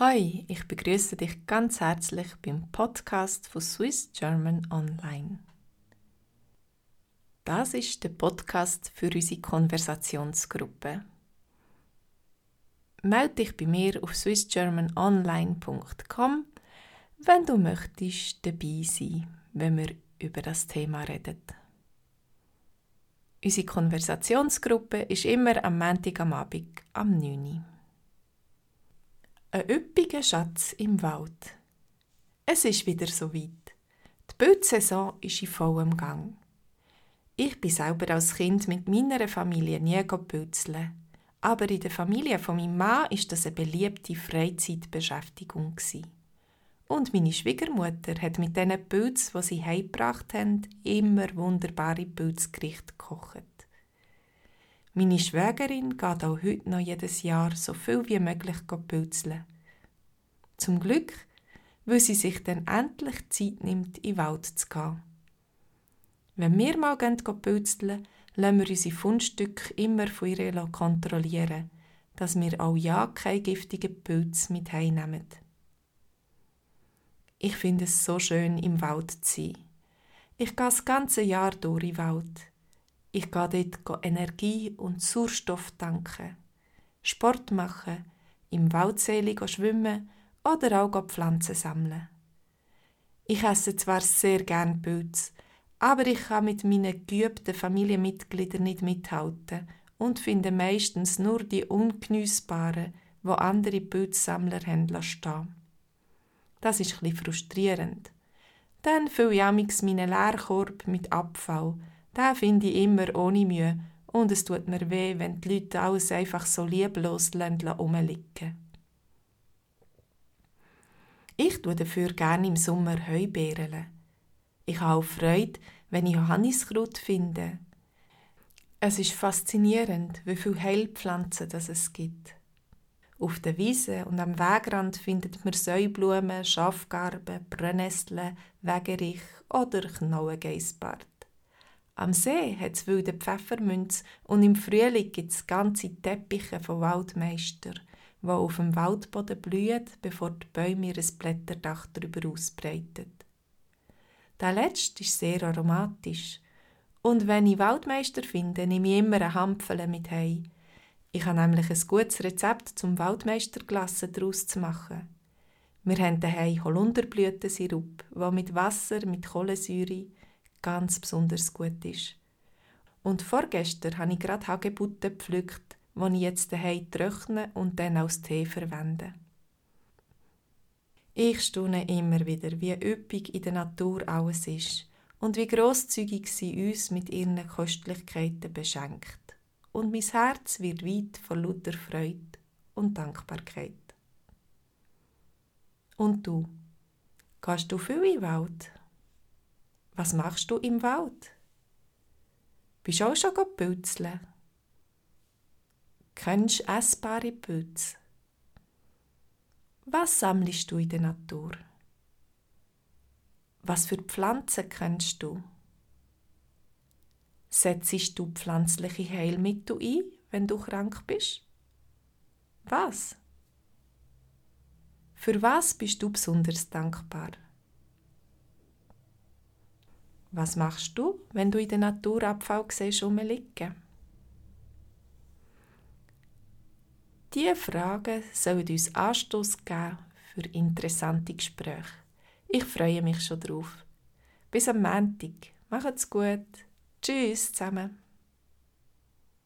Hi, ich begrüße dich ganz herzlich beim Podcast von Swiss German Online. Das ist der Podcast für unsere Konversationsgruppe. Melde dich bei mir auf swissgermanonline.com, wenn du möchtest dabei sein, wenn wir über das Thema reden. Unsere Konversationsgruppe ist immer am Montag am Abend am 9 Uhr. Ein üppiger Schatz im Wald. Es ist wieder so weit. Die Pilzsaison ist in vollem Gang. Ich bin selber als Kind mit meiner Familie nie pilzeln. Aber in der Familie von meinem Mann ist das eine beliebte Freizeitbeschäftigung. Und meine Schwiegermutter hat mit diesen Pilzen, die sie heimgebracht haben, immer wunderbare Pilzgerichte gekocht. Meine Schwägerin geht auch heute noch jedes Jahr so viel wie möglich pilzeln. Zum Glück, weil sie sich dann endlich Zeit nimmt, in den Wald zu gehen. Wenn wir mal pilzeln, lassen wir unsere Fundstücke immer von ihr kontrollieren, dass wir auch ja keine giftigen Pilze mit heimnehmen. Ich finde es so schön, im Wald zu sein. Ich gehe das ganze Jahr durch in den Wald. Ich gehe dort Energie und Sauerstoff tanken, Sport machen, im Waldsee schwimmen oder auch Pflanzen sammeln. Ich esse zwar sehr gern Pilze, aber ich kann mit meinen geübten Familienmitgliedern nicht mithalten und finde meistens nur die ungenießbaren, wo andere Pilzsammler haben stehen. Das ist etwas frustrierend. Dann fülle ich meinen Leerkorb mit Abfall, den finde ich immer ohne Mühe und es tut mir weh, wenn die Leute alles einfach so lieblos rumliegen Ich tue dafür gerne im Sommer Heubeeren. Ich habe auch Freude, wenn ich Johanniskraut finde. Es ist faszinierend, wie viele Heilpflanzen das es gibt. Auf der Wiese und am Wegrand findet man Säublumen, Schafgarben, Brennnessel, Wegerich oder Knollengeissbart. Am See hat es wilde Pfeffermünz und im Frühling gibt es ganze Teppiche von Waldmeister, die auf dem Waldboden blühen, bevor die Bäume ihr Blätterdach darüber ausbreiten. Der letzte ist sehr aromatisch. Und wenn ich Waldmeister finde, nehme ich immer eine Hampfele mit heim. Ich habe nämlich ein gutes Rezept zum Waldmeisterglasse daraus zu machen. Wir haben daheim Holunderblütensirup, der mit Wasser, mit Kohlensäure, ganz besonders gut ist. Und vorgestern habe ich gerade Hagebutten gepflückt, die ich jetzt daheim trockne und dann als Tee verwende. Ich staune immer wieder, wie üppig in der Natur alles ist und wie großzügig sie uns mit ihren Köstlichkeiten beschenkt. Und mein Herz wird weit von lauter Freude und Dankbarkeit. Und du? Gehst du viel in den Wald? Was machst du im Wald? Bist du auch schon pilzeln? Kennst du essbare Pilze? Was sammelst du in der Natur? Was für Pflanzen kennst du? Setzest du pflanzliche Heilmittel ein, wenn du krank bist? Was? Für was bist du besonders dankbar? Was machst du, wenn du in der Natur Abfall siehst rumliegen? Diese Fragen sollen uns Anstoß geben für interessante Gespräche. Ich freue mich schon drauf. Bis am Montag. Macht's gut. Tschüss zusammen.